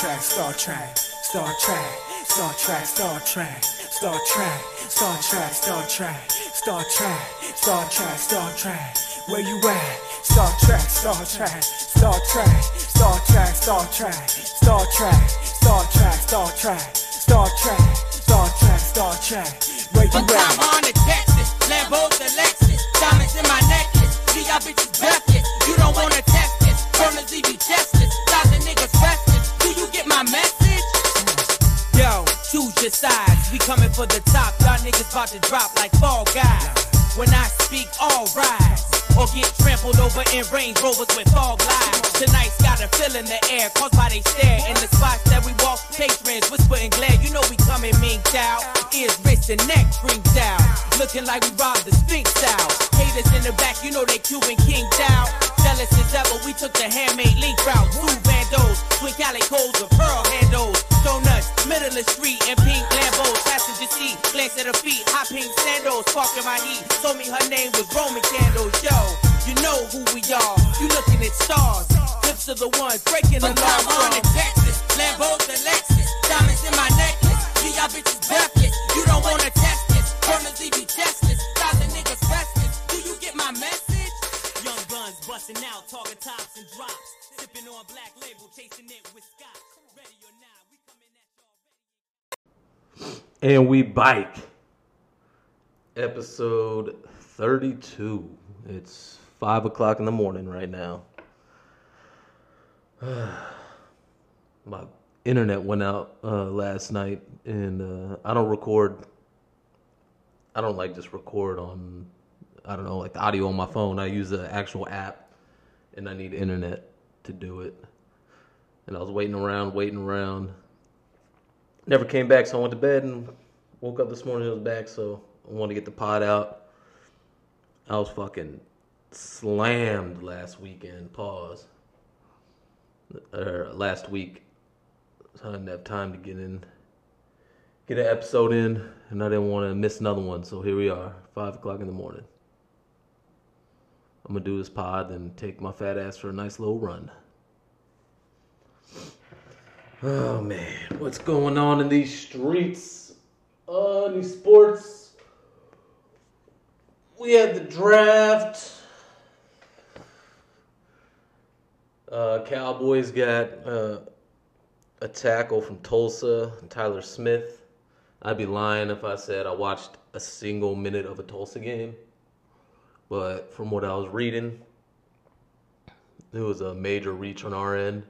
Trek, Star Trek, Star Trek, Star Trek, Star Trek, Star Trek, Star Trek, Star Trek, Star Trek, Star Trek, Star Trek. Where you at? Star Trek, Star Trek, Star Trek, Star Trek, Star Trek, Star Trek, Star Trek, Star Trek, Star Trek, Star Trek, Star Trek. Where you But I'm on the Texas, Lambo the Lexus, diamonds in my necklace. See y'all bitches breathless. You don't wanna test this. Burners leave you chestless. Thousand niggas restless. Do you get my message? Yo, choose your sides. We coming for the top. Y'all niggas about to drop like fall guys. When I speak, all rise. Or get trampled over in Range Rovers with fog lights. Tonight's got a fill in the air, caused by they stare. In the spots that we walk, patrons whisper and glare. You know we coming mean child. Ears, wrists, and neck streamed out. Looking like we robbed the Sphinx out. Haters in the back, you know they Cuban king out. Jealous as ever, we took the handmade link route. Two bandos, twin calicos with pearl handles. Donuts, middle of the street, and pink Lambos. Passenger seat, glance at her feet, hot pink sandals, sparking my heat. Told me her name was Roman Candles. Yo, you know who we are. You looking at stars. Clipse of the ones breaking the law. on in Texas, Lambo the Lexus, diamonds in my necklace. See y'all bitches breathless. You don't wanna test this. Burners leave you chestless. Thousand niggas restless. Do you get my message? Young guns busting out, talking tops and drops. Sipping on black label, chasing it with scotch. Ready or not, we coming at y'all. And we bike. Episode 32. It's 5 o'clock in the morning right now. My internet went out uh, last night, and uh, I don't record. I don't like just record on, I don't know, like the audio on my phone. I use the actual app, and I need internet to do it. And I was waiting around, waiting around. Never came back, so I went to bed and woke up this morning. It was back, so I wanted to get the pod out. I was fucking slammed last weekend. Pause. Or last week, so I didn't have time to get in, get an episode in, and I didn't want to miss another one. So here we are, five o'clock in the morning. I'm gonna do this pod and take my fat ass for a nice little run. Oh man, what's going on in these streets? Uh, these sports. We had the draft. Uh, Cowboys got uh, a tackle from Tulsa, Tyler Smith. I'd be lying if I said I watched a single minute of a Tulsa game. But from what I was reading, it was a major reach on our end.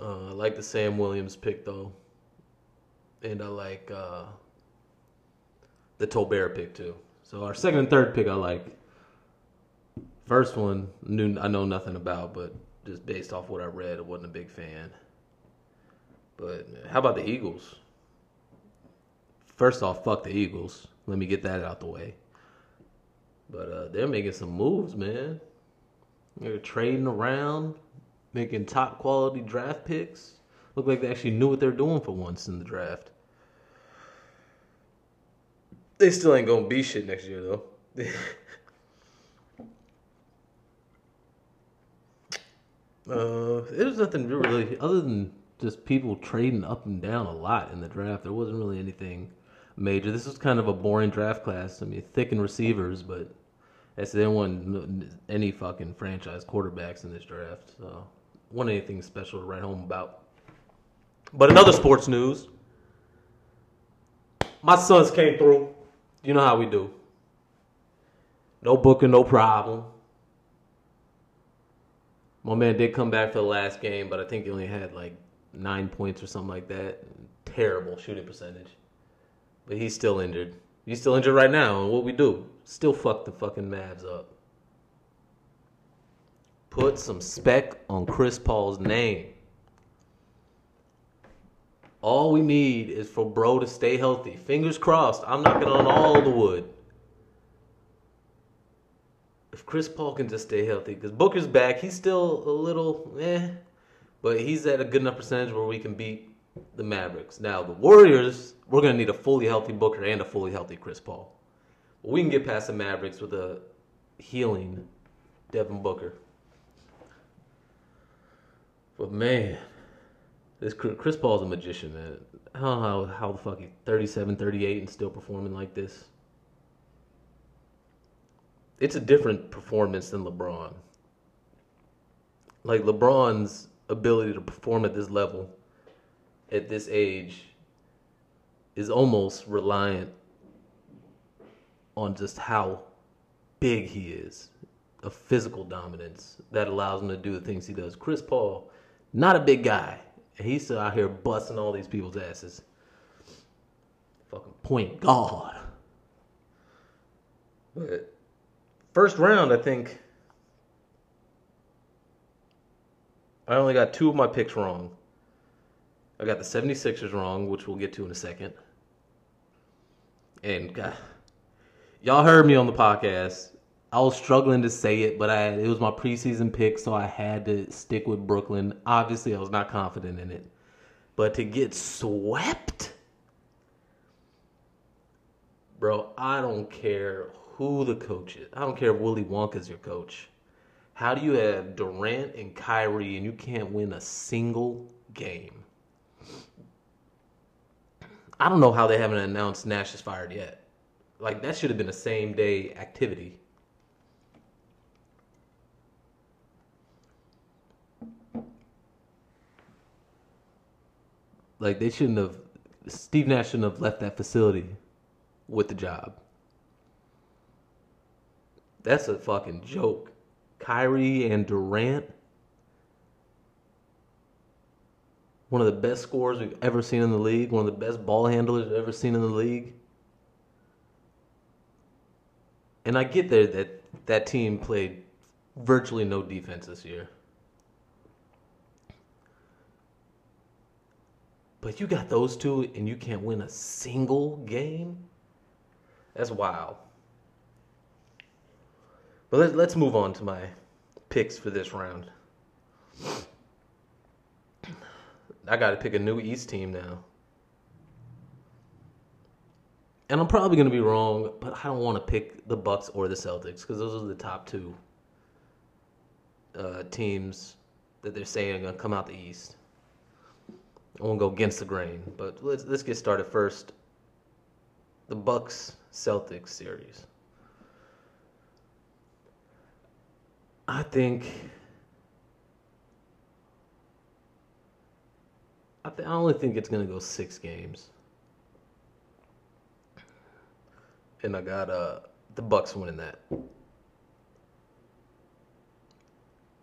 Uh, I like the Sam Williams pick though, and I like uh, the Tolbert pick too. So our second and third pick I like. First one knew I know nothing about, but just based off what I read, I wasn't a big fan. But how about the Eagles? First off, fuck the Eagles. Let me get that out the way. But uh, they're making some moves, man. They're trading around, making top quality draft picks. Look like they actually knew what they're doing for once in the draft. They still ain't gonna be shit next year though. uh, there's nothing really other than just people trading up and down a lot in the draft. There wasn't really anything major. This was kind of a boring draft class. I mean, thick in receivers, but that's they want any fucking franchise quarterbacks in this draft. So, wasn't anything special to write home about. But another sports news, my sons came through. You know how we do. No Booker, no problem. My man did come back for the last game, but I think he only had like nine points or something like that. Terrible shooting percentage. But he's still injured. He's still injured right now, and what we do? Still fuck the fucking Mavs up. Put some spec on Chris Paul's name. All we need is for bro to stay healthy. Fingers crossed. I'm knocking on all the wood. If Chris Paul can just stay healthy, because Booker's back, he's still a little eh, but he's at a good enough percentage where we can beat the Mavericks. Now the Warriors, we're gonna need a fully healthy Booker and a fully healthy Chris Paul. We can get past the Mavericks with a healing Devin Booker. But man, This Chris Paul's a magician, man. I don't know how, how the fuck he 37, 38 and still performing like this. It's a different performance than LeBron. Like LeBron's ability to perform at this level, at this age, is almost reliant on just how big he is, a physical dominance that allows him to do the things he does. Chris Paul, not a big guy, he's still out here busting all these people's asses. Fucking point guard. But first round, I think I only got two of my picks wrong. I got the 76ers wrong, which we'll get to in a second. And God, y'all heard me on the podcast. I was struggling to say it, but I it was my preseason pick, so I had to stick with Brooklyn. Obviously, I was not confident in it. But to get swept, bro, I don't care who the coach is. I don't care if Willy Wonka's your coach. How do you have Durant and Kyrie and you can't win a single game? I don't know how they haven't announced Nash is fired yet. Like that should have been a same day activity. Like they shouldn't have Steve Nash shouldn't have left that facility with the job. That's a fucking joke. Kyrie and Durant, one of the best scorers we've ever seen in the league, one of the best ball handlers we've ever seen in the league. And I get there that that team played virtually no defense this year. But you got those two and you can't win a single game? That's wild. But let, let's move on to my picks for this round. I got to pick a new East team now. And I'm probably going to be wrong, but I don't want to pick the Bucks or the Celtics because those are the top two uh, teams that they're saying are going to come out the East. I won't go against the grain, but let's let's get started first. The Bucks Celtics series. I think I, th- I only think it's gonna go six games, and I got uh the Bucks winning that.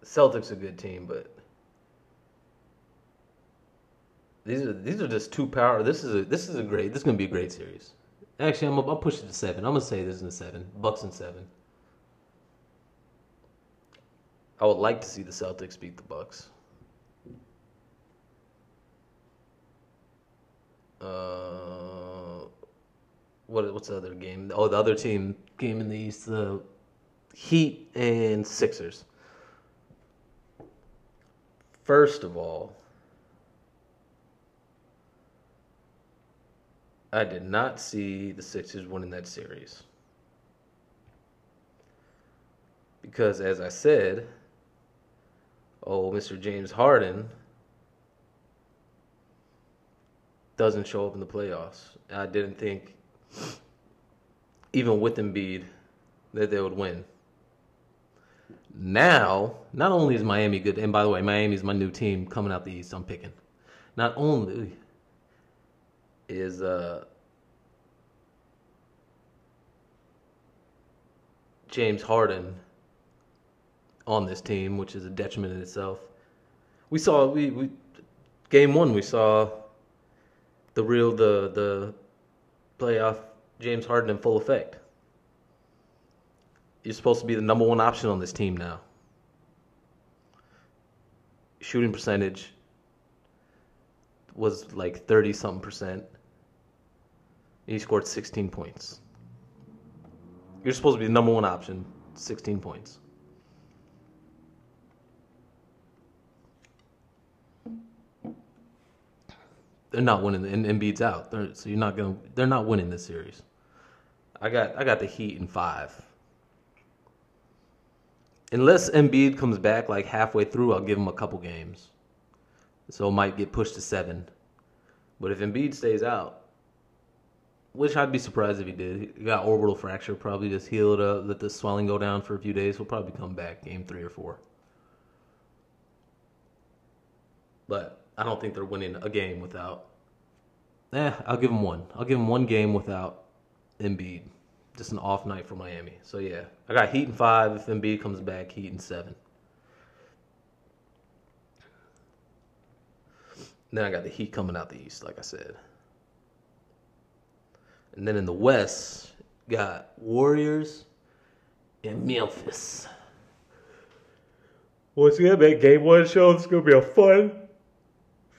Celtics a good team, but these are these are just two power. This is a this is a great. This is gonna be a great series. Actually, I'm I'll push it to seven. I'm gonna say this is a seven. Bucks and seven. I would like to see the Celtics beat the Bucks. Uh, what what's the other game? Oh, the other team game in the East, the Heat and Sixers. First of all, I did not see the Sixers winning that series. Because as I said, oh, Mr. James Harden doesn't show up in the playoffs. I didn't think, even with Embiid, that they would win. Now, not only is Miami good, and by the way, Miami is my new team coming out the East. I'm picking. Not only is uh, James Harden on this team, which is a detriment in itself. We saw we, we game one we saw the real the the playoff James Harden in full effect. You're supposed to be the number one option on this team now. Shooting percentage was like 30 something percent. He scored 16 points. You're supposed to be the number one option, 16 points. They're not winning, and Embiid's out. They're, so you're not gonna. They're not winning this series. I got I got the Heat in five. Unless Embiid comes back like halfway through, I'll give him a couple games. so it might get pushed to seven. But if Embiid stays out, which I'd be surprised if he did, he got orbital fracture, probably just healed up, let the swelling go down for a few days. He'll probably come back game three or four. But I don't think they're winning a game without. Eh, I'll give them one. I'll give them one game without Embiid. Just an off night for Miami. So yeah, I got Heat in five. If Embiid comes back, Heat in seven. Then I got the Heat coming out the East, like I said. And then in the West, got Warriors and Memphis. Once again, man, game one show. It's gonna be a fun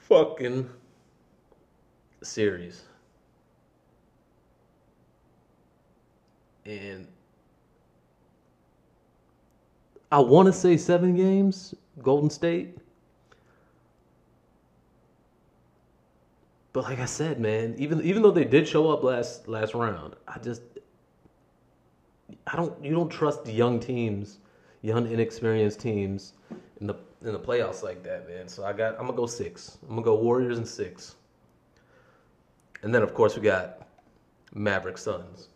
fucking series. And I want to say seven games, Golden State. But like I said, man, even even though they did show up last last round, I just I don't you don't trust young teams, young inexperienced teams in the in the playoffs like that, man. So I got I'm gonna go six. I'm gonna go Warriors and six. And then of course we got Maverick Suns.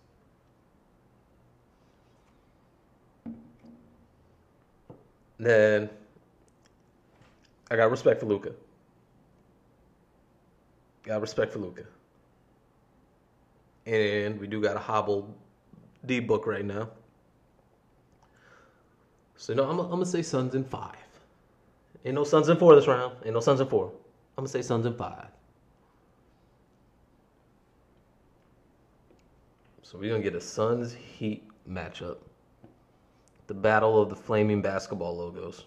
Then I got respect for Luka. Got respect for Luka. And we do got a hobbled D book right now. So no, I'm, I'm gonna say Suns in five. Ain't no Suns in four this round. Ain't no Suns in four. I'm gonna say Suns in five. So we're gonna get a Suns Heat matchup. The battle of the flaming basketball logos.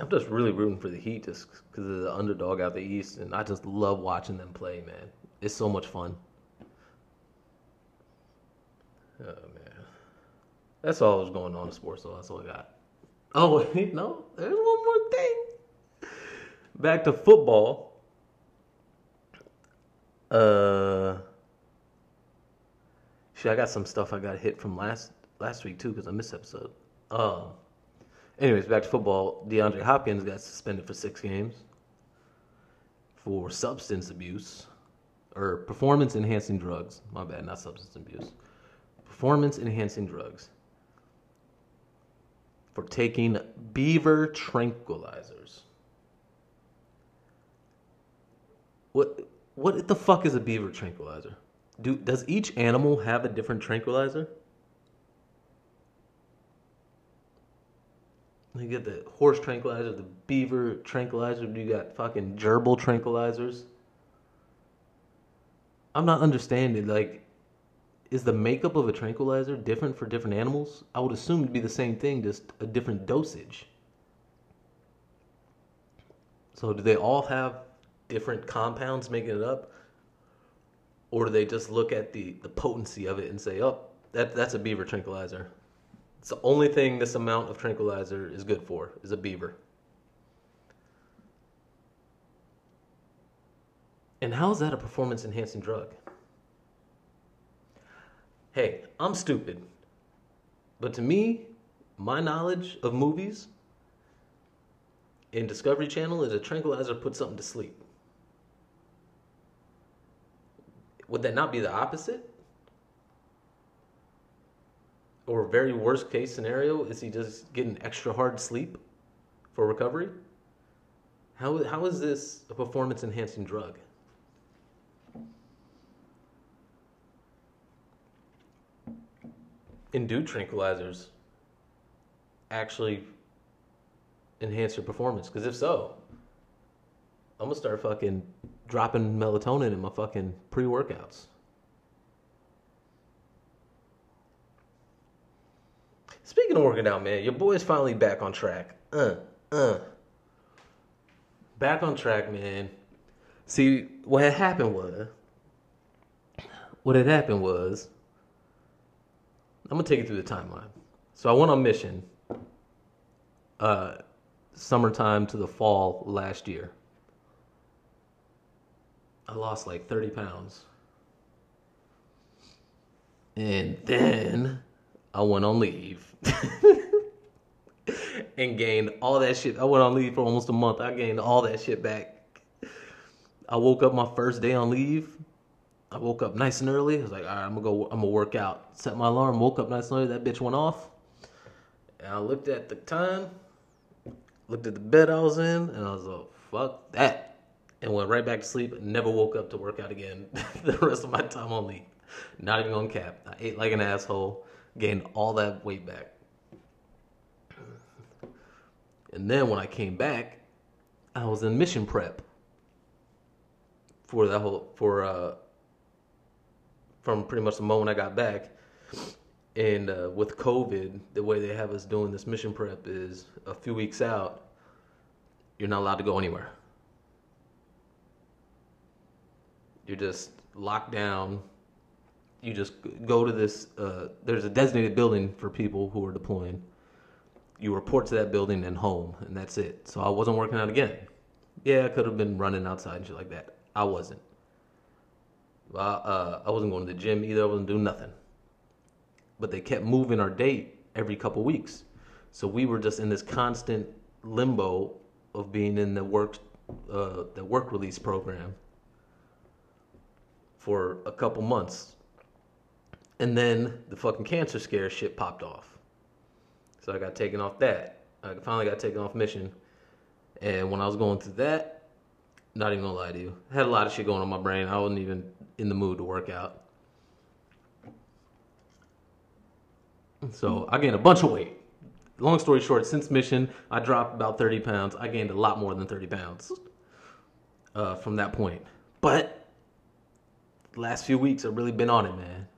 I'm just really rooting for the Heat just because of the underdog out the East, and I just love watching them play, man. It's so much fun. Oh man, that's all that's going on in sports. So that's all I got. Oh wait, no, there's one more thing. Back to football. Uh, shit, I got some stuff I got hit from last last week too because I missed episode. Um. Anyways, back to football. DeAndre Hopkins got suspended for six games for substance abuse or performance enhancing drugs. My bad, not substance abuse. Performance enhancing drugs for taking beaver tranquilizers. What what the fuck is a beaver tranquilizer? Do does each animal have a different tranquilizer? You get the horse tranquilizer, the beaver tranquilizer. Do you got fucking gerbil tranquilizers. I'm not understanding. Like, is the makeup of a tranquilizer different for different animals? I would assume it'd be the same thing, just a different dosage. So, do they all have different compounds making it up, or do they just look at the the potency of it and say, "Oh, that that's a beaver tranquilizer"? It's the only thing this amount of tranquilizer is good for is a beaver. And how is that a performance enhancing drug? Hey, I'm stupid. But to me, my knowledge of movies in Discovery Channel is a tranquilizer put something to sleep. Would that not be the opposite? or very worst case scenario, is he just getting extra hard sleep for recovery? How, how is this a performance enhancing drug? And do tranquilizers actually enhance your performance? Because if so, I'm gonna start fucking dropping melatonin in my fucking pre workouts. Speaking of working out, man, your boy's finally back on track. Uh, uh. Back on track, man. See, what had happened was, what had happened was, I'm gonna take you through the timeline. So I went on mission, uh, summertime to the fall last year. I lost like 30 pounds. And then I went on leave. and gained all that shit. I went on leave for almost a month. I gained all that shit back. I woke up my first day on leave. I woke up nice and early. I was like, all right, I'm gonna go. I'm gonna work out. Set my alarm. Woke up nice and early. That bitch went off. And I looked at the time, looked at the bed I was in, and I was like, fuck that. And went right back to sleep. Never woke up to work out again the rest of my time on leave. Not even on cap. I ate like an asshole. Gained all that weight back. And then when I came back, I was in mission prep for that whole for uh from pretty much the moment I got back. And uh, with COVID, the way they have us doing this mission prep is a few weeks out, you're not allowed to go anywhere. You're just locked down. You just go to this. Uh, there's a designated building for people who are deploying you report to that building and home, and that's it. So I wasn't working out again. Yeah, I could have been running outside and shit like that. I wasn't. I, uh, I wasn't going to the gym either. I wasn't doing nothing. But they kept moving our date every couple weeks, so we were just in this constant limbo of being in the work, uh, the work release program for a couple months, and then the fucking cancer scare shit popped off. So I got taken off that. I finally got taken off mission. And when I was going through that, not even gonna lie to you, I had a lot of shit going on in my brain. I wasn't even in the mood to work out. So I gained a bunch of weight. Long story short, since mission, I dropped about 30 pounds. I gained a lot more than 30 pounds uh, from that point. But last few weeks, I've really been on it, man.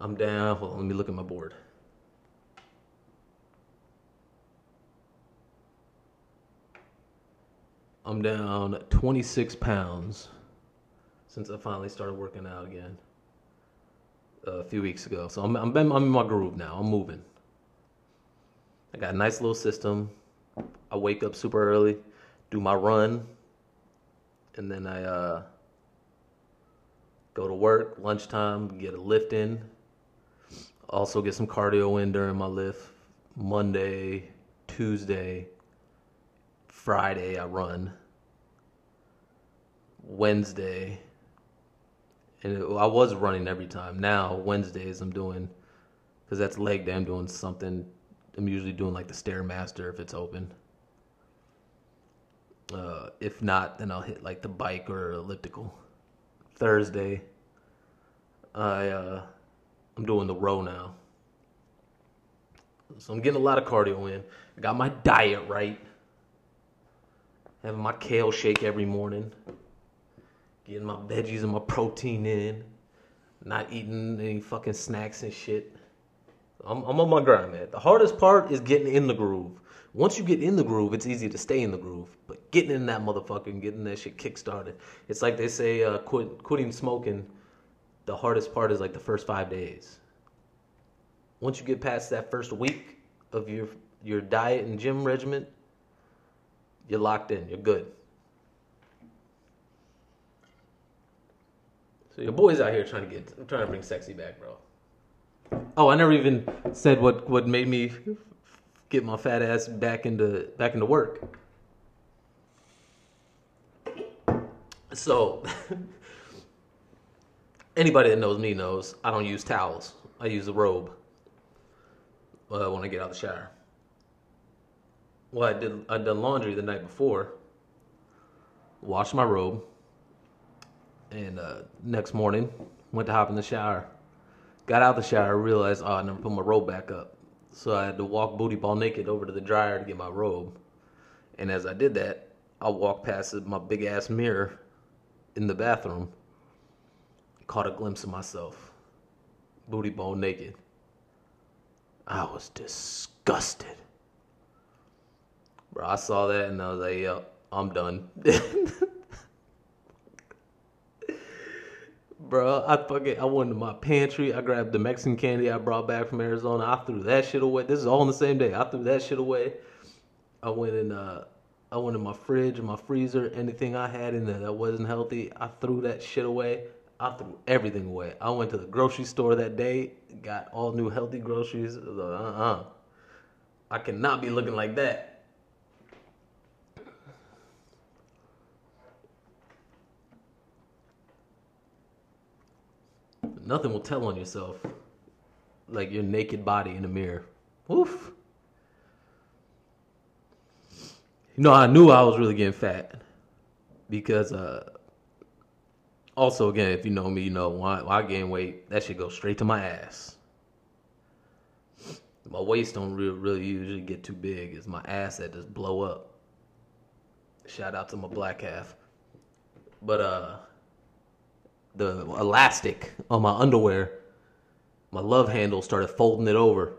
I'm down. Hold on, let me look at my board. I'm down 26 pounds since I finally started working out again uh, a few weeks ago. So I'm, I'm, I'm in my groove now. I'm moving. I got a nice little system. I wake up super early, do my run, and then I uh, go to work, lunchtime, get a lift in. Also get some cardio in during my lift. Monday, Tuesday, Friday I run. Wednesday, and it, I was running every time. Now Wednesdays I'm doing, because that's leg day. I'm doing something. I'm usually doing like the stairmaster if it's open. Uh, if not, then I'll hit like the bike or elliptical. Thursday, I uh, I'm doing the row now. So I'm getting a lot of cardio in. I got my diet right having my kale shake every morning, getting my veggies and my protein in, not eating any fucking snacks and shit. I'm, I'm on my grind, man. The hardest part is getting in the groove. Once you get in the groove, it's easy to stay in the groove. But getting in that motherfucker and getting that shit kick-started, it's like they say, uh, quit, quitting smoking. The hardest part is like the first five days. Once you get past that first week of your your diet and gym regimen, you're locked in. You're good. So your boy's out here trying to get, trying to bring sexy back, bro. Oh, I never even said what what made me get my fat ass back into back into work. So anybody that knows me knows I don't use towels. I use a robe uh, when I get out of the shower well, I did I done laundry the night before, washed my robe, and uh, next morning went to hop in the shower. Got out the shower, realized oh I never put my robe back up, so I had to walk booty ball naked over to the dryer to get my robe. And as I did that, I walked past my big ass mirror in the bathroom, caught a glimpse of myself, booty ball naked. I was disgusted. Bro, I saw that and I was like, yep, I'm done. Bro, I fucking I went to my pantry. I grabbed the Mexican candy I brought back from Arizona. I threw that shit away. This is all on the same day. I threw that shit away. I went in uh I went in my fridge and my freezer. Anything I had in there that wasn't healthy, I threw that shit away. I threw everything away. I went to the grocery store that day, got all new healthy groceries. Uh uh I cannot be looking like that. Nothing will tell on yourself like your naked body in a mirror. Woof. You know, I knew I was really getting fat because, uh, also again, if you know me, you know when I, when I gain weight, that shit goes straight to my ass. My waist don't really usually get too big. It's my ass that just blow up. Shout out to my black half. But uh, the elastic on my underwear, my love handle started folding it over.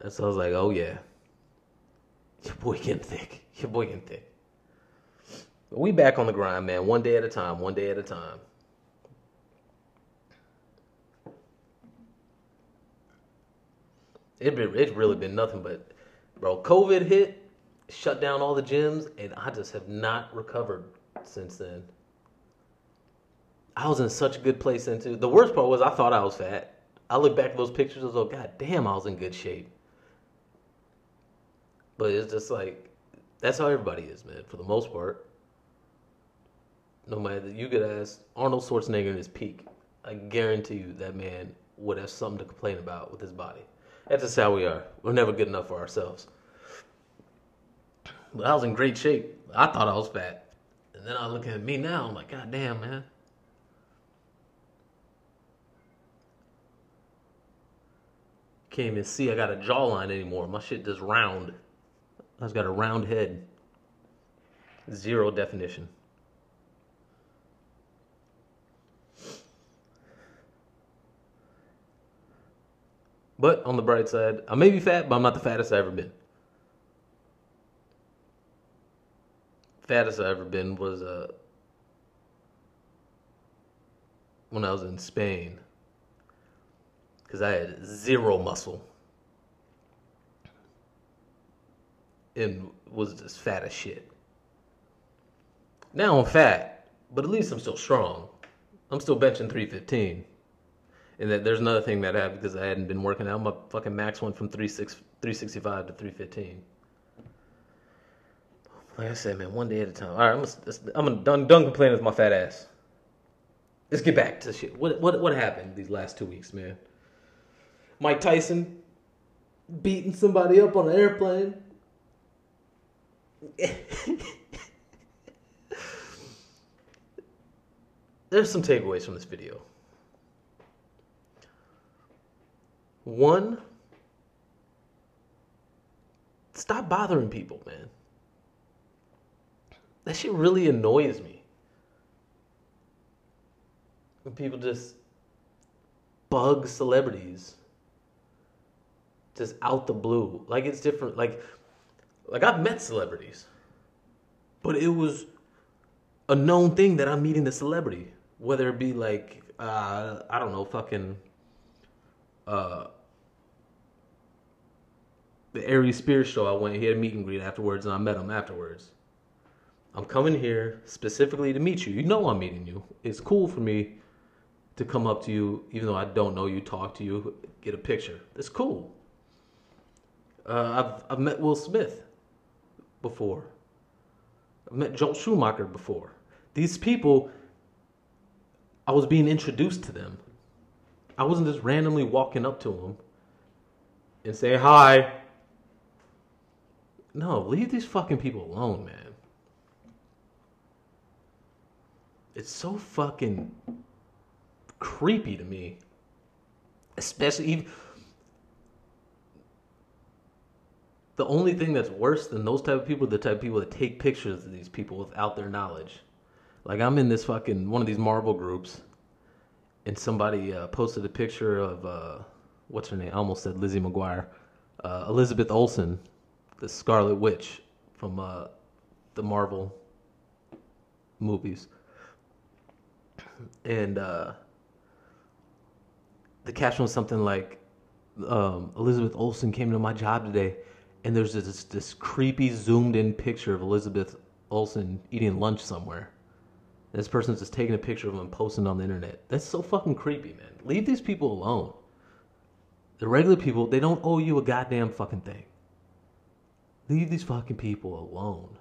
And so I was like, oh yeah, your boy getting thick. Your boy getting thick. But we back on the grind, man. One day at a time. One day at a time. It been, it's really been nothing but, bro. COVID hit, shut down all the gyms, and I just have not recovered since then. I was in such a good place too. The worst part was I thought I was fat. I look back at those pictures and go, God damn, I was in good shape. But it's just like that's how everybody is, man, for the most part. No matter you could ask Arnold Schwarzenegger in his peak, I guarantee you that man would have something to complain about with his body. That's just how we are. We're never good enough for ourselves. But I was in great shape. I thought I was fat. And then I look at me now, I'm like, God damn, man. Can't even see I got a jawline anymore. My shit just round. I just got a round head. Zero definition. But on the bright side, I may be fat, but I'm not the fattest I've ever been. Fattest I've ever been was uh, when I was in Spain. Because I had zero muscle. And was just fat as shit. Now I'm fat, but at least I'm still strong. I'm still benching 315. And that there's another thing that happened because I hadn't been working out. My fucking max went from 36, 365 to 315. Like I said, man, one day at a time. All right, I'm, I'm gonna, done, done complaining with my fat ass. Let's get back to shit. What, what, what happened these last two weeks, man? Mike Tyson beating somebody up on an airplane. There's some takeaways from this video. One, stop bothering people, man. That shit really annoys me. When people just bug celebrities just out the blue. Like it's different. Like, like I've met celebrities, but it was a known thing that I'm meeting the celebrity, whether it be like uh, I don't know, fucking uh, the Aries Spears show. I went. He had a meet and greet afterwards, and I met him afterwards. I'm coming here specifically to meet you. You know I'm meeting you. It's cool for me to come up to you, even though I don't know you, talk to you, get a picture. It's cool. Uh, I've I've met Will Smith before. I've met Joel Schumacher before. These people, I was being introduced to them. I wasn't just randomly walking up to them and say hi. No, leave these fucking people alone, man. It's so fucking creepy to me. Especially even the only thing that's worse than those type of people are the type of people that take pictures of these people without their knowledge. Like I'm in this fucking one of these Marvel groups, and somebody uh, posted a picture of uh, what's her name? I almost said Lizzie McGuire, uh, Elizabeth Olsen, the Scarlet Witch from uh, the Marvel movies, and uh, the caption was something like, um, "Elizabeth Olsen came to my job today." And there's this, this creepy zoomed in picture of Elizabeth Olsen eating lunch somewhere. This person's just taking a picture of him and posting on the internet. That's so fucking creepy, man. Leave these people alone. The regular people, they don't owe you a goddamn fucking thing. Leave these fucking people alone.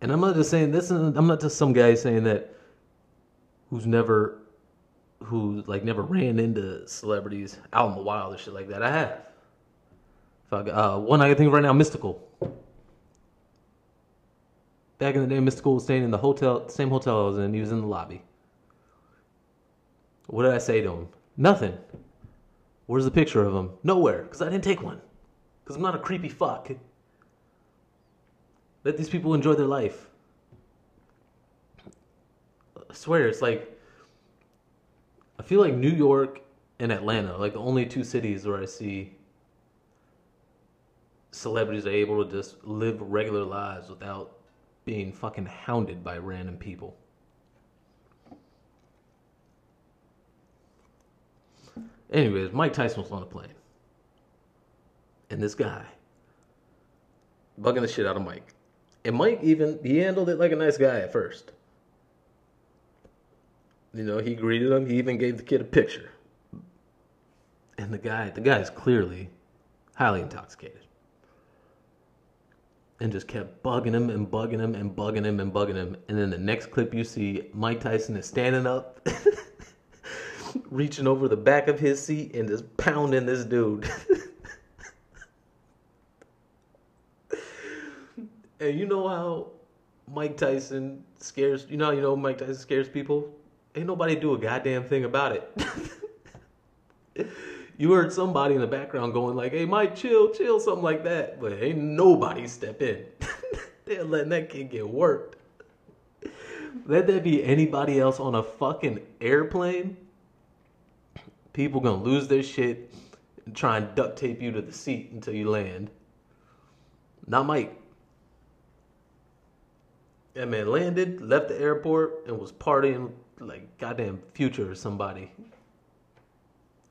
And I'm not just saying this. I'm not just some guy saying that who's never, who like never ran into celebrities out in the wild or shit like that. I have. Fuck, uh, one I can think of right now, Mystikal. Back in the day, Mystikal was staying in the hotel, same hotel I was in. He was in the lobby. What did I say to him? Nothing. Where's the picture of him? Nowhere, because I didn't take one. Because I'm not a creepy fuck. Let these people enjoy their life. I swear, it's like I feel like New York and Atlanta, like the only two cities where I see celebrities are able to just live regular lives without being fucking hounded by random people. Anyways, Mike Tyson was on a plane. And this guy bugging the shit out of Mike. And Mike even he handled it like a nice guy at first. You know, he greeted him, he even gave the kid a picture. And the guy the guy is clearly highly intoxicated. And just kept bugging him and bugging him and bugging him and bugging him. And then the next clip you see Mike Tyson is standing up reaching over the back of his seat and just pounding this dude. and you know how Mike Tyson scares you know you know Mike Tyson scares people? Ain't nobody do a goddamn thing about it. you heard somebody in the background going like, "Hey, Mike, chill, chill," something like that, but ain't nobody step in. They're letting that kid get worked. Let that be anybody else on a fucking airplane people gonna lose their shit and try and duct tape you to the seat until you land. Not Mike. That man landed, left the airport, and was partying like goddamn future or somebody.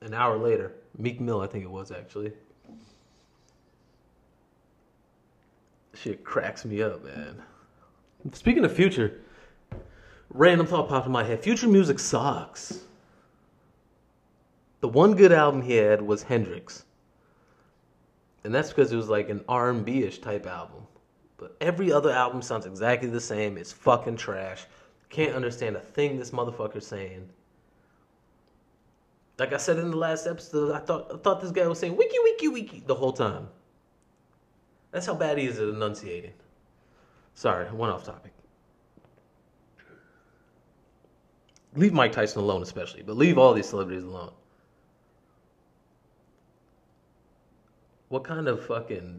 An hour later, Meek Mill, I think it was actually. Shit cracks me up, man. Speaking of future, random thought popped in my head. Future music sucks. The one good album he had was Hendrix. And that's because it was like an R&B-ish type album. But every other album sounds exactly the same. It's fucking trash. Can't understand a thing this motherfucker's saying. Like I said in the last episode, I thought I thought this guy was saying wiki wiki wiki the whole time. That's how bad he is at enunciating. Sorry, I went off topic. Leave Mike Tyson alone, especially, but leave all these celebrities alone. what kind of fucking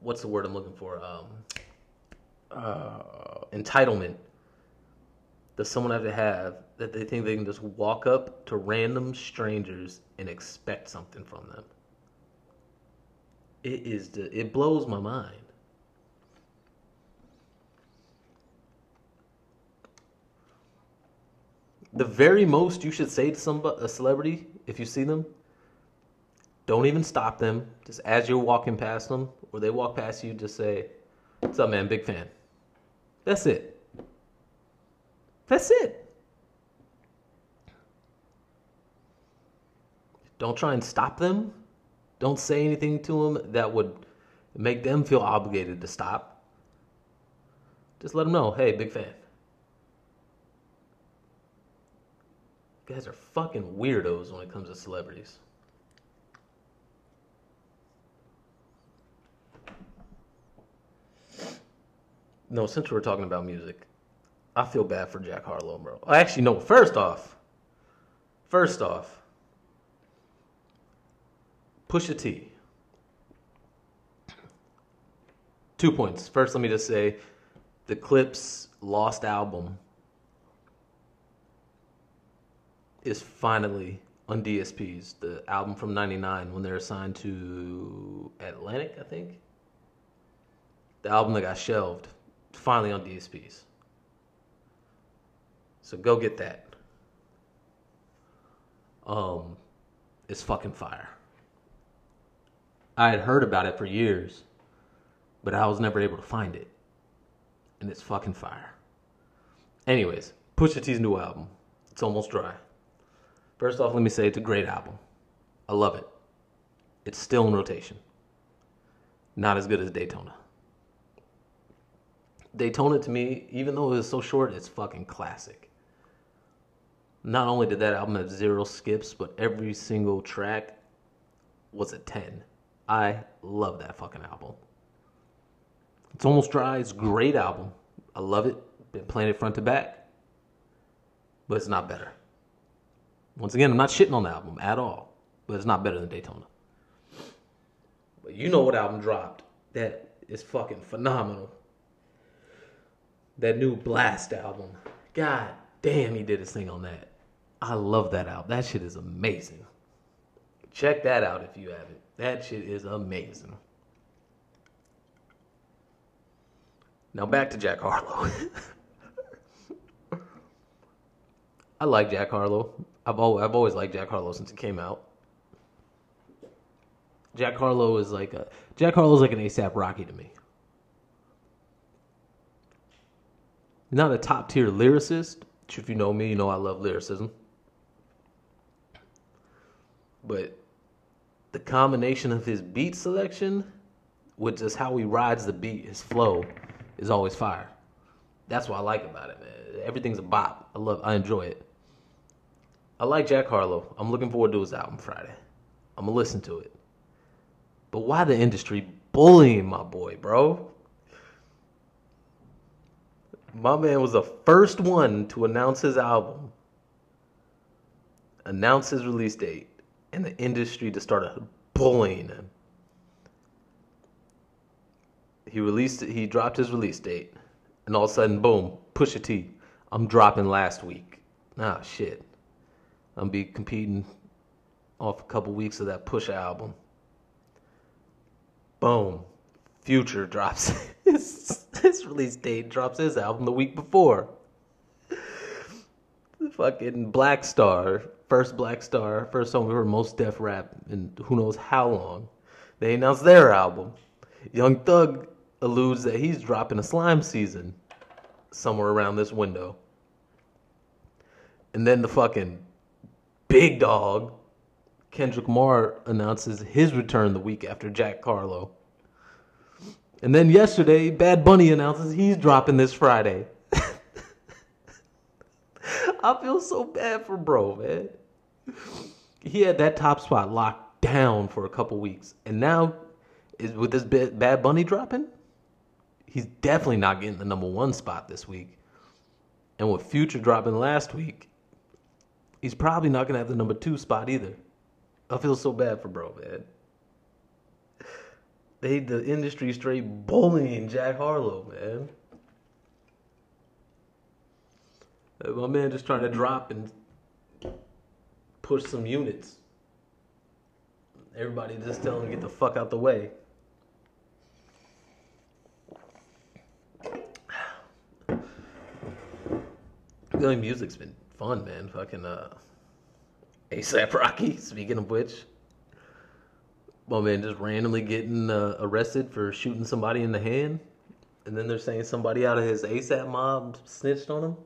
what's the word I'm looking for? Um, uh, entitlement does someone have to have that they think they can just walk up to random strangers and expect something from them? It is the, it blows my mind. The very most you should say to somebody, a celebrity, if you see them, don't even stop them. Just as you're walking past them, or they walk past you, just say, What's up, man? Big fan. That's it. That's it. Don't try and stop them. Don't say anything to them that would make them feel obligated to stop. Just let them know, hey, big fan. You guys are fucking weirdos when it comes to celebrities. No, since we're talking about music, I feel bad for Jack Harlow, bro. Actually, no. First off, first off, Pusha T. Two points. First, let me just say, the Clipse Lost album is finally on DSPs. The album from '99 when they're assigned to Atlantic, I think. The album that got shelved finally on DSPs. So go get that. Um, it's fucking fire. I had heard about it for years, but I was never able to find it. And it's fucking fire. Anyways, Pusha T's new album. It's almost dry. First off, let me say it's a great album. I love it. It's still in rotation. Not as good as Daytona. Daytona to me, even though it was so short, it's fucking classic. Not only did that album have zero skips, but every single track was a 10. I love that fucking album. It's almost dry. It's great album. I love it. Been playing it front to back. But it's not better. Once again, I'm not shitting on the album at all. But it's not better than Daytona. But you know what album dropped that is fucking phenomenal. That new Blxst album. God damn, he did his thing on that. I love that album. That shit is amazing. Check that out if you haven't. That shit is amazing. Now back to Jack Harlow. I like Jack Harlow. I've always, I've always liked Jack Harlow since he came out. Jack Harlow is like a Jack Harlow is like an ASAP Rocky to me. Not a top tier lyricist. If you know me, you know I love lyricism. But the combination of his beat selection with just how he rides the beat, his flow, is always fire. That's what I like about it, man. Everything's a bop. I love I enjoy it. I like Jack Harlow. I'm looking forward to his album Friday. I'm gonna listen to it. But why the industry bullying my boy, bro? My man was the first one to announce his album, announce his release date, and the industry just started bullying him. He released it, he dropped his release date, and all of a sudden, boom, Pusha T. I'm dropping last week. Ah, shit. I'm be competing off a couple weeks of that Push album. Boom. Future drops his, his release date, drops his album the week before. Fucking Black Star, first Black Star, first song we heard Mos Def rap in who knows how long. They announced their album. Young Thug alludes that he's dropping a slime season somewhere around this window. And then the fucking big dog, Kendrick Lamar, announces his return the week after Jack Harlow. And then yesterday, Bad Bunny announces he's dropping this Friday. I feel so bad for bro, man. He had that top spot locked down for a couple weeks, and now is with this Bad Bunny dropping, he's definitely not getting the number one spot this week. And with Future dropping last week, he's probably not gonna have the number two spot either. I feel so bad for bro, man. They the industry straight bullying Jack Harlow, man. Uh, my man just trying to drop and push some units. Everybody just tell him get the fuck out the way. Really, music's been fun, man. Fucking uh, ASAP Rocky. Speaking of which, well, man, just randomly getting uh, arrested for shooting somebody in the hand, and then they're saying somebody out of his ASAP mob snitched on him.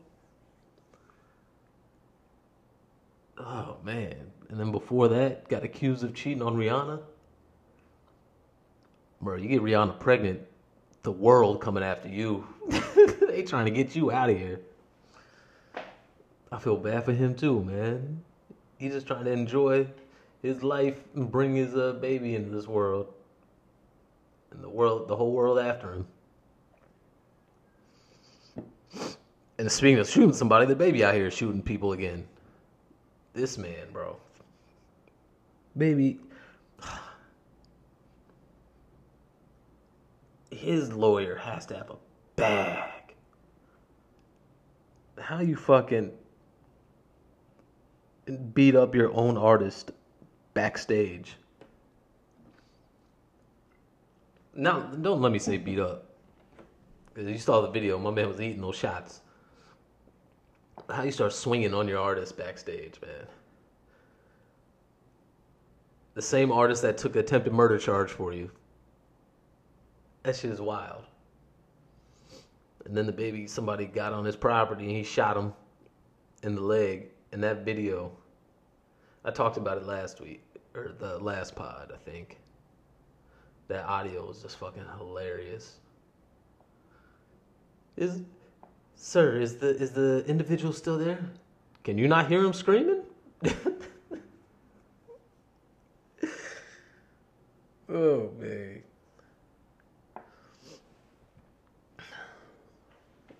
Oh man! And then before that, got accused of cheating on Rihanna. Bro, you get Rihanna pregnant, the world coming after you. they trying to get you out of here. I feel bad for him too, man. He's just trying to enjoy his life and bring his uh, baby into this world, and the world, the whole world after him. And speaking of shooting somebody, DaBaby out here shooting people again. This man, bro. Baby. His lawyer has to have a bag. How you fucking beat up your own artist backstage. Now, don't let me say beat up. Because you saw the video, my man was eating those shots. How you start swinging on your artist backstage, man. The same artist that took the attempted murder charge for you. That shit is wild. And then DaBaby, somebody got on his property and he shot him in the leg. And that video, I talked about it last week, or the last pod, I think. That audio was just fucking hilarious. Is, sir, is the is the individual still there? Can you not hear him screaming? oh man.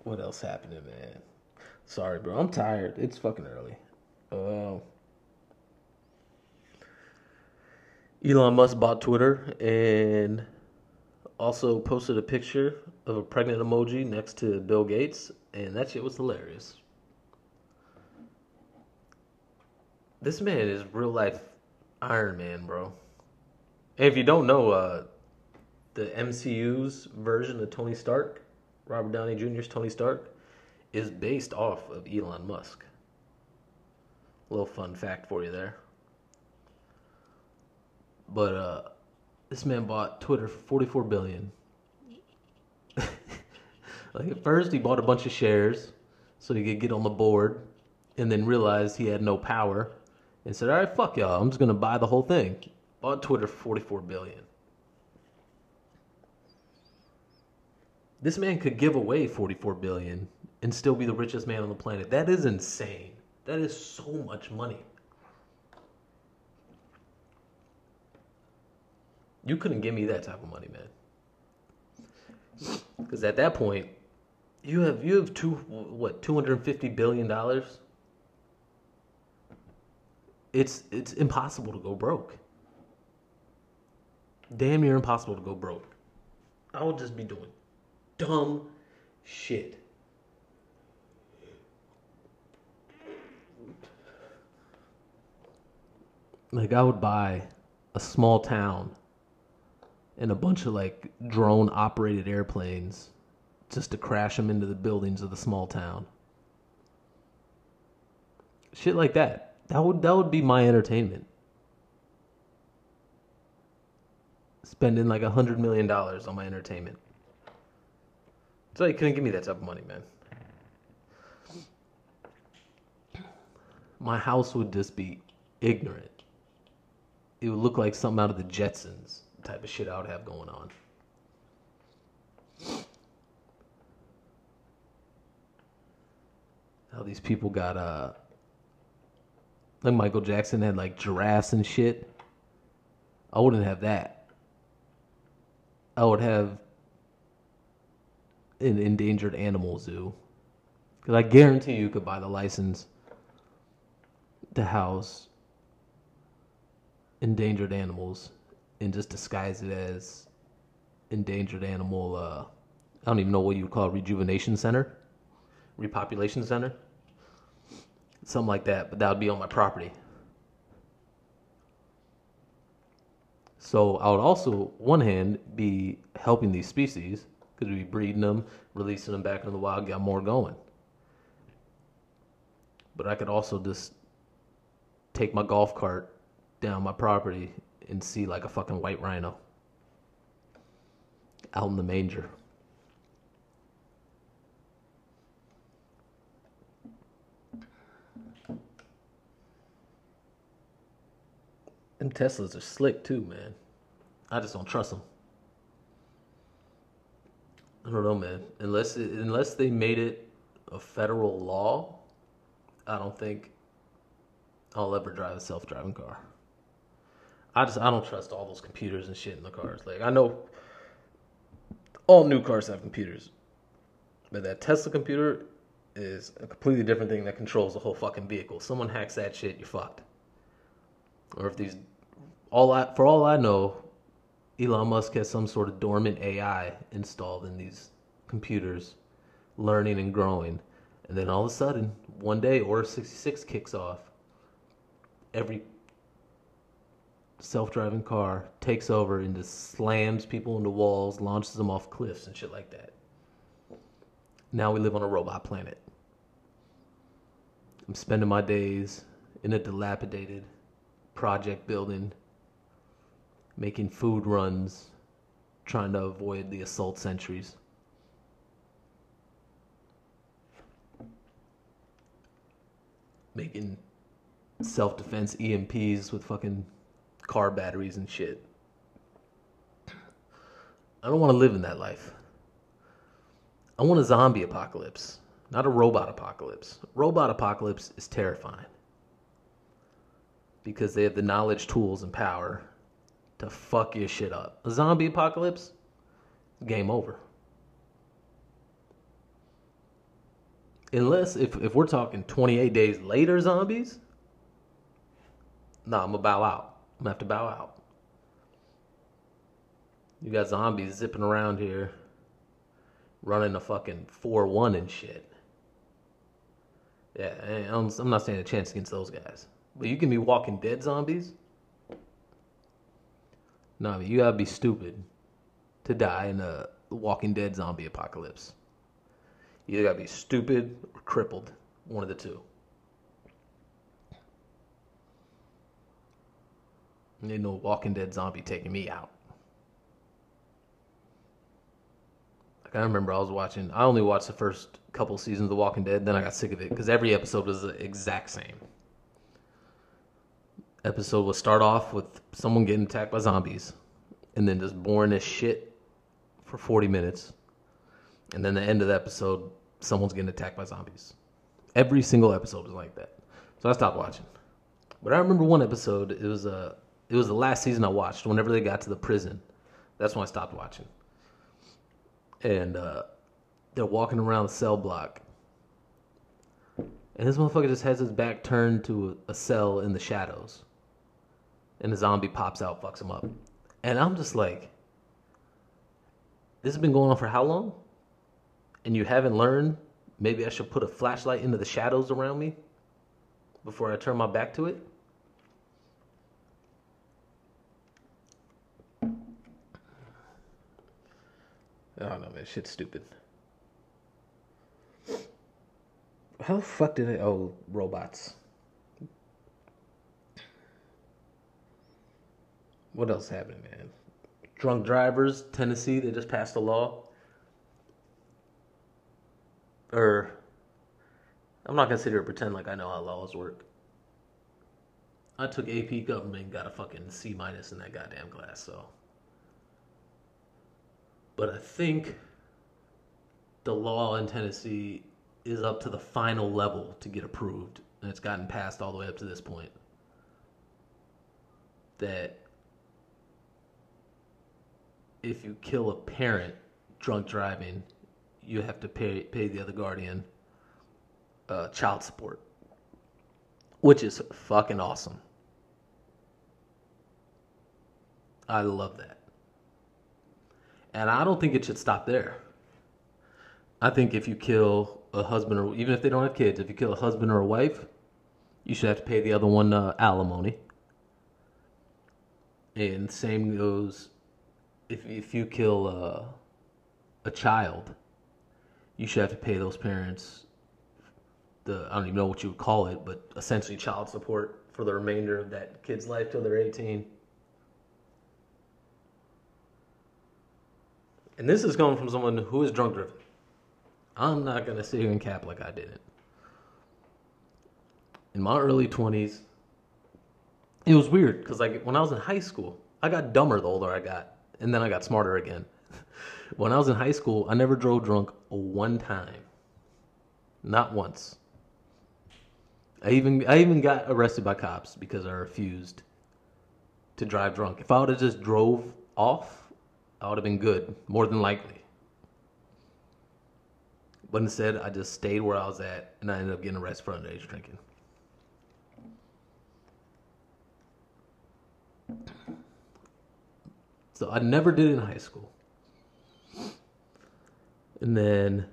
What else happening, man? Sorry, bro. I'm tired. It's fucking early. Uh, Elon Musk bought Twitter and also posted a picture of a pregnant emoji next to Bill Gates, and that shit was hilarious. This man is real life Iron Man, bro. And if you don't know, uh, the MCU's version of Tony Stark, Robert Downey Jr.'s Tony Stark, is based off of Elon Musk. A little fun fact for you there. But uh, this man bought Twitter for 44 billion. Like at first, he bought a bunch of shares so he could get on the board, and then realized he had no power, and said, "All right, fuck y'all. I'm just gonna buy the whole thing." Bought Twitter for 44 billion. This man could give away 44 billion and still be the richest man on the planet. That is insane. That is so much money. You couldn't give me that type of money, man. Because at that point, you have you have two what 250 billion dollars. It's it's impossible to go broke. Damn near impossible to go broke. I would just be doing dumb shit. Like I would buy a small town and a bunch of like drone operated airplanes just to crash them into the buildings of the small town. Shit like that. That would that would be my entertainment. Spending like a hundred million dollars on my entertainment. So you couldn't give me that type of money, man. My house would just be ignorant. It would look like something out of the Jetsons type of shit I would have going on. How these people got uh like Michael Jackson had like giraffes and shit. I wouldn't have that. I would have an endangered animal zoo. Because I guarantee you could buy the license to house endangered animals and just disguise it as endangered animal. Uh, I don't even know what you would call it, rejuvenation center, repopulation center, something like that. But that would be on my property. So I would also, one hand, be helping these species because we'd be breeding them, releasing them back into the wild, got more going. But I could also just take my golf cart down my property and see like a fucking white rhino out in the manger. And Teslas are slick too, man. I just don't trust them. I don't know, man. Unless it, unless they made it a federal law, I don't think I'll ever drive a self-driving car. I just I don't trust all those computers and shit in the cars. Like I know all new cars have computers, but that Tesla computer is a completely different thing that controls the whole fucking vehicle. Someone hacks that shit, you're fucked. Or if these all I for all I know, Elon Musk has some sort of dormant AI installed in these computers, learning and growing. And then all of a sudden, one day, Order 66 kicks off. Every self driving car takes over and just slams people into walls, launches them off cliffs and shit like that. Now we live on a robot planet. I'm spending my days in a dilapidated project building, making food runs, trying to avoid the assault sentries. Making self defense EMPs with fucking car batteries and shit. I don't want to live in that life. I want a zombie apocalypse, not a robot apocalypse. Robot apocalypse is terrifying because they have the knowledge, tools, and power to fuck your shit up. A zombie apocalypse, game over. Unless if, if we're talking 28 days later zombies, nah, I'm gonna bow out. I'm gonna have to bow out. You got zombies zipping around here, running a fucking 4 1 and shit. Yeah, I'm, I'm not saying a chance against those guys. But you can be walking dead zombies. No, you gotta be stupid to die in a Walking Dead zombie apocalypse. You gotta be stupid or crippled. One of the two. Ain't no Walking Dead zombie taking me out. Like I remember I was watching. I only watched the first couple seasons of The Walking Dead. Then I got sick of it because every episode was the exact same. Episode will start off with someone getting attacked by zombies, and then just boring as shit for forty minutes, and then the end of the episode, someone's getting attacked by zombies. Every single episode was like that. So I stopped watching. But I remember one episode. It was uh, it was the last season I watched. Whenever they got to the prison, that's when I stopped watching. And uh, they're walking around the cell block, and this motherfucker just has his back turned to a, a cell in the shadows, and the zombie pops out, fucks him up, and I'm just like, this has been going on for how long? And you haven't learned? Maybe I should put a flashlight into the shadows around me before I turn my back to it. I don't know, man. Shit's stupid. How the fuck did they? Oh, robots. What else happened, man? Drunk drivers, Tennessee, they just passed a law. Or, I'm not gonna sit here and pretend like I know how laws work. I took AP government got a fucking C minus in that goddamn class, so. But I think the law in Tennessee is up to the final level to get approved, and it's gotten passed all the way up to this point. That if you kill a parent drunk driving, you have to pay pay the other guardian uh, child support, which is fucking awesome. I love that. And I don't think it should stop there. I think if you kill a husband or even if they don't have kids, if you kill a husband or a wife, you should have to pay the other one uh, alimony. And same goes if if you kill a child, you should have to pay those parents the I don't even know what you would call it, but essentially child support for the remainder of that kid's life till they're 18. And this is coming from someone who is drunk driven. I'm not gonna sit here and cap like I didn't. In my early 20s, it was weird because like when I was in high school, I got dumber the older I got, and then I got smarter again. when I was in high school, I never drove drunk one time, not once. I even I even got arrested by cops because I refused to drive drunk. If I would have just drove off, I would have been good, more than likely. But instead, I just stayed where I was at, and I ended up getting arrested for underage drinking. So I never did it in high school. And then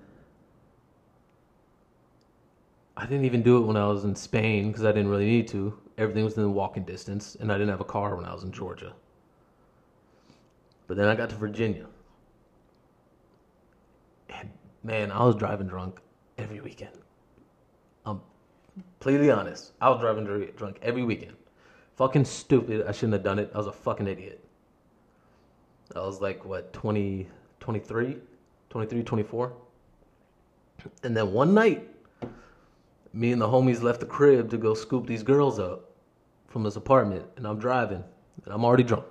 I didn't even do it when I was in Spain because I didn't really need to. Everything was in walking distance, and I didn't have a car when I was in Georgia. But then I got to Virginia. And man, I was driving drunk every weekend. I'm completely honest. I was driving drunk every weekend. Fucking stupid. I shouldn't have done it. I was a fucking idiot. I was like, what, 20, 23, 23, 24. And then one night, me and the homies left the crib to go scoop these girls up from this apartment. And I'm driving, and I'm already drunk.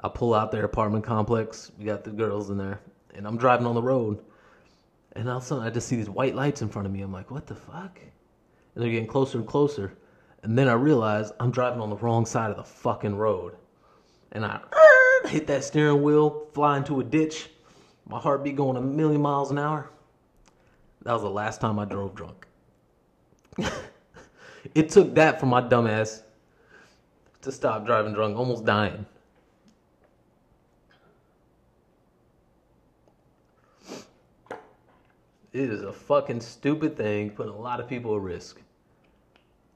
I pull out their apartment complex. We got the girls in there, and I'm driving on the road. And all of a sudden, I just see these white lights in front of me. I'm like, what the fuck? And they're getting closer and closer. And then I realize I'm driving on the wrong side of the fucking road. And I hit that steering wheel, fly into a ditch. My heartbeat going a million miles an hour. That was the last time I drove drunk. it took that for my dumbass to stop driving drunk, almost dying. It is a fucking stupid thing, putting a lot of people at risk.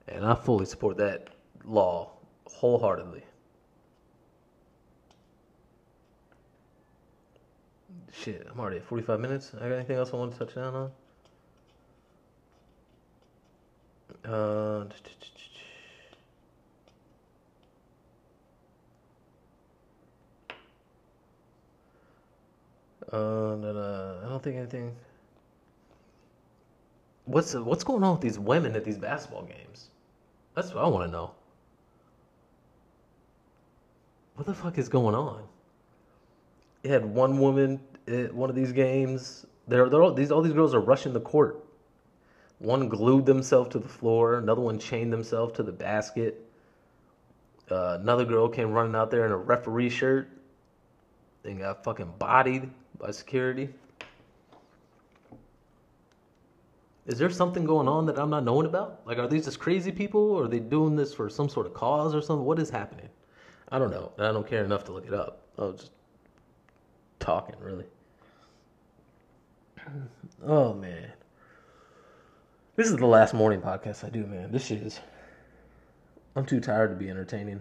And I fully support that law wholeheartedly. Shit, I'm already at 45 minutes. I got anything else I want to touch down on? Uh, uh, I don't think anything. What's what's going on with these women at these basketball games? That's what I want to know. What the fuck is going on? It had one woman at one of these games. They're, they're all, these all these girls are rushing the court. One glued themselves to the floor. Another one chained themselves to the basket. Uh, another girl came running out there in a referee shirt and got fucking bodied by security. Is there something going on that I'm not knowing about? Like, are these just crazy people, or are they doing this for some sort of cause or something? What is happening? I don't know. I don't care enough to look it up. I just talking, really. Oh man, this is the last morning podcast I do, man. This is. I'm too tired to be entertaining.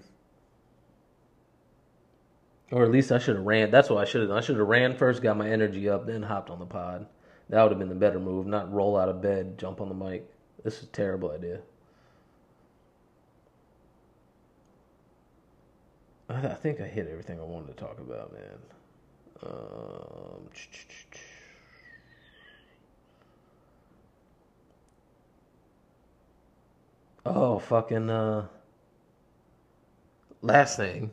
Or at least I should have ran. That's what I should have done. I should have ran first, got my energy up, then hopped on the pod. That would have been the better move. Not roll out of bed, jump on the mic. This is a terrible idea. I think I hit everything I wanted to talk about, man. Um, oh, fucking. Uh, last thing.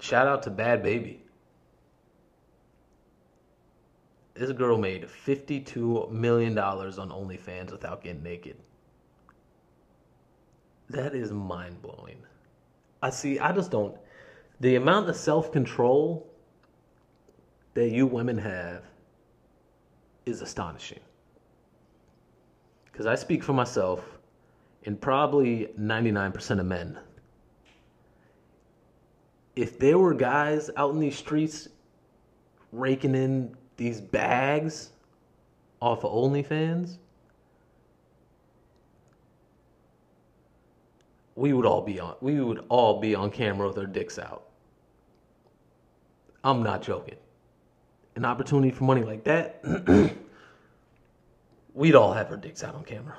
Shout out to Bhad Bhabie. This girl made $52 million on OnlyFans without getting naked. That is mind blowing. I see, I just don't. The amount of self control that you women have is astonishing. Because I speak for myself and probably 99% of men. If there were guys out in these streets raking in these bags off of OnlyFans, we would all be on we would all be on camera with our dicks out. I'm not joking. An opportunity for money like that, we'd all have our dicks out on camera.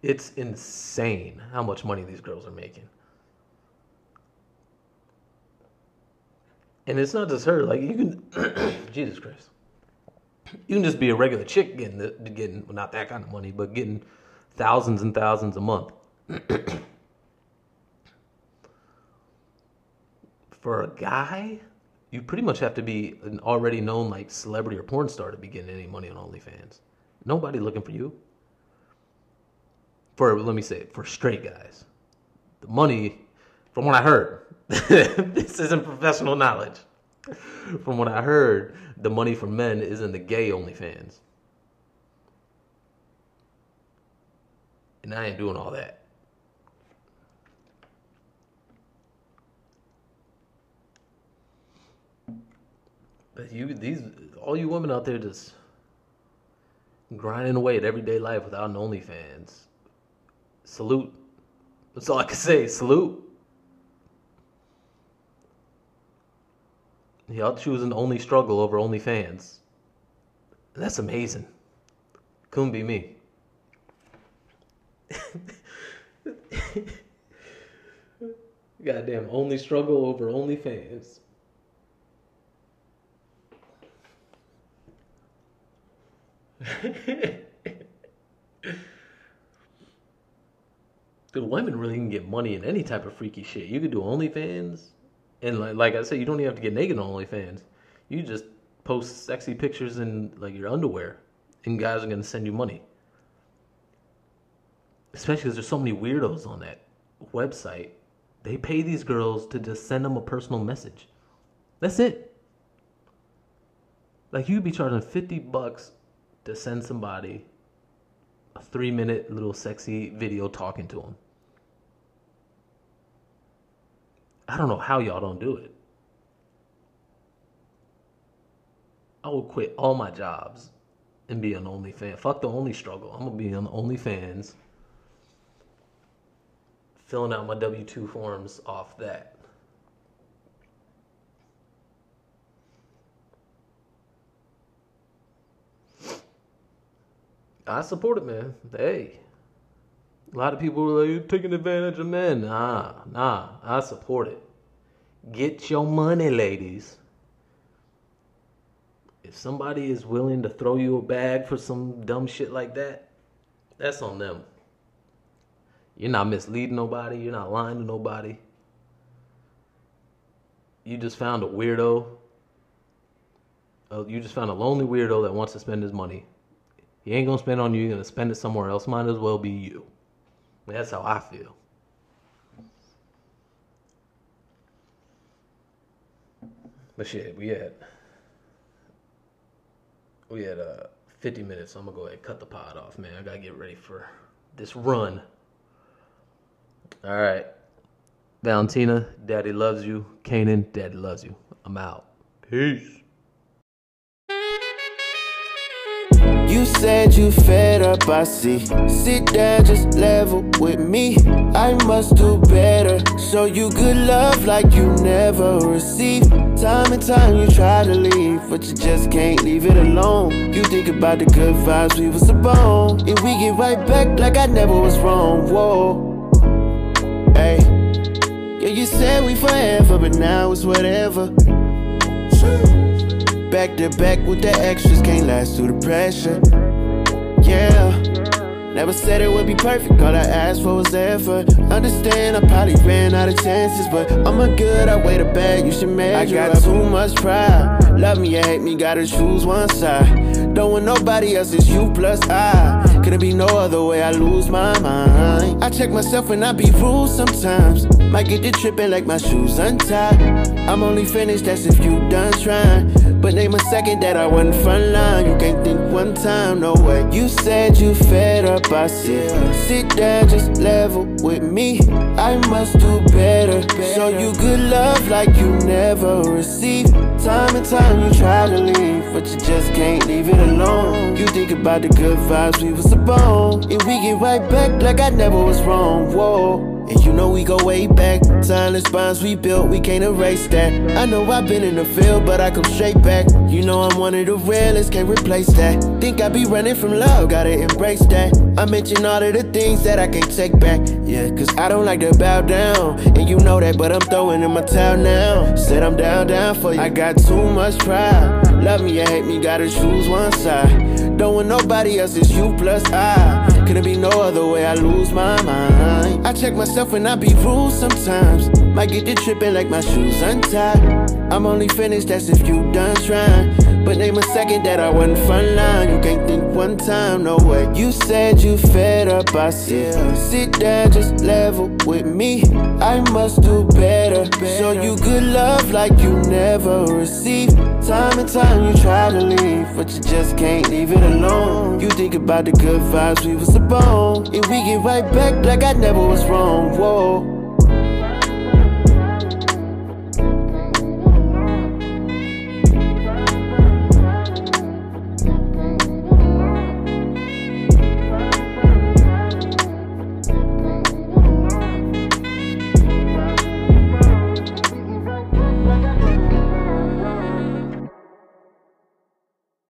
It's insane how much money these girls are making. And it's not just her. Like you can, Jesus Christ, you can just be a regular chick getting the, getting well, not that kind of money, but getting thousands and thousands a month. For a guy, you pretty much have to be an already known like celebrity or porn star to be getting any money on OnlyFans. Nobody looking for you. For let me say it, for straight guys, the money, from what I heard, this isn't professional knowledge. From what I heard, the money for men is in the gay OnlyFans. And I ain't doing all that. But you, these, all you women out there just grinding away at everyday life without an OnlyFans. Salute. That's all I can say. Salute. Y'all choosing only struggle over OnlyFans. That's amazing. Couldn't be me. Goddamn, only struggle over OnlyFans. Dude, women really can get money in any type of freaky shit. You could do OnlyFans, and like, like I said, you don't even have to get naked on OnlyFans. You just post sexy pictures in like your underwear, and guys are gonna send you money. Especially because there's so many weirdos on that website. They pay these girls to just send them a personal message. That's it. Like you'd be charging fifty bucks to send somebody a three minute little sexy video talking to them. I don't know how y'all don't do it. I would quit all my jobs and be an OnlyFans. Fuck the only struggle. I'm gonna be on OnlyFans, filling out my W two forms off that. I support it, man. Hey, a lot of people were like, taking advantage of men. Nah, nah, I support it. Get your money, ladies. If somebody is willing to throw you a bag for some dumb shit like that, that's on them. You're not misleading nobody, you're not lying to nobody. You just found a weirdo. Uh, you just found a lonely weirdo that wants to spend his money. He ain't gonna spend on you, you're gonna spend it somewhere else. Might as well be you. That's how I feel. But shit, we had we had uh 50 minutes, so I'm gonna go ahead and cut the pod off, man. I gotta get ready for this run. All right. Valentina, daddy loves you. Kanan, daddy loves you. I'm out. Peace. You said you fed up, I see. Sit down, just level with me. I must do better. Show you good love like you never received. Time and time you try to leave, but you just can't leave it alone. You think about the good vibes we was upon, and we get right back like I never was wrong. Whoa, hey, yeah, you said we forever, but now it's whatever. Back to back with the extras, can't last through the pressure. Yeah. Never said it would be perfect, all I asked for was effort. Understand, I probably ran out of chances, but I'm a good, I weigh the bag, you should measure. I got too much pride. Love me or hate me, gotta choose one side. Don't want nobody else, it's you plus I. Couldn't be no other way, I lose my mind. I check myself when I be rude sometimes. Might get to tripping like my shoes untied. I'm only finished, that's if you done trying. But name a second that I wasn't front line. You can't think one time, no way. You said you fed up, I said. Sit down, just level with me. I must do better. Show you good love like you never received. Time and time you try to leave, but you just can't leave it alone. You think about the good vibes we was upon, and we get right back like I never was wrong. Whoa. And you know we go way back. Timeless bonds we built, we can't erase that. I know I've been in the field, but I come straight back. You know I'm one of the realest, can't replace that. Think I be running from love, gotta embrace that. I mention all of the things that I can't take back. Yeah, cause I don't like to bow down. And you know that, but I'm throwing in my towel now. Said I'm down, down for you. I got too much pride. Love me or hate me, gotta choose one side. Don't want nobody else, it's you plus I. Couldn't be no other way, I lose my mind. I check myself when I be rude sometimes. Might get to tripping like my shoes untied. I'm only finished, that's if you done trying. But name a second that I wasn't front line. You can't think one time, no way. You said you fed up, I said. Sit down, just level with me. I must do better. Show you good love like you never received. Time and time you try to leave, but you just can't leave it alone. You think about the good vibes we was upon, and we get right back like I never was wrong. Whoa.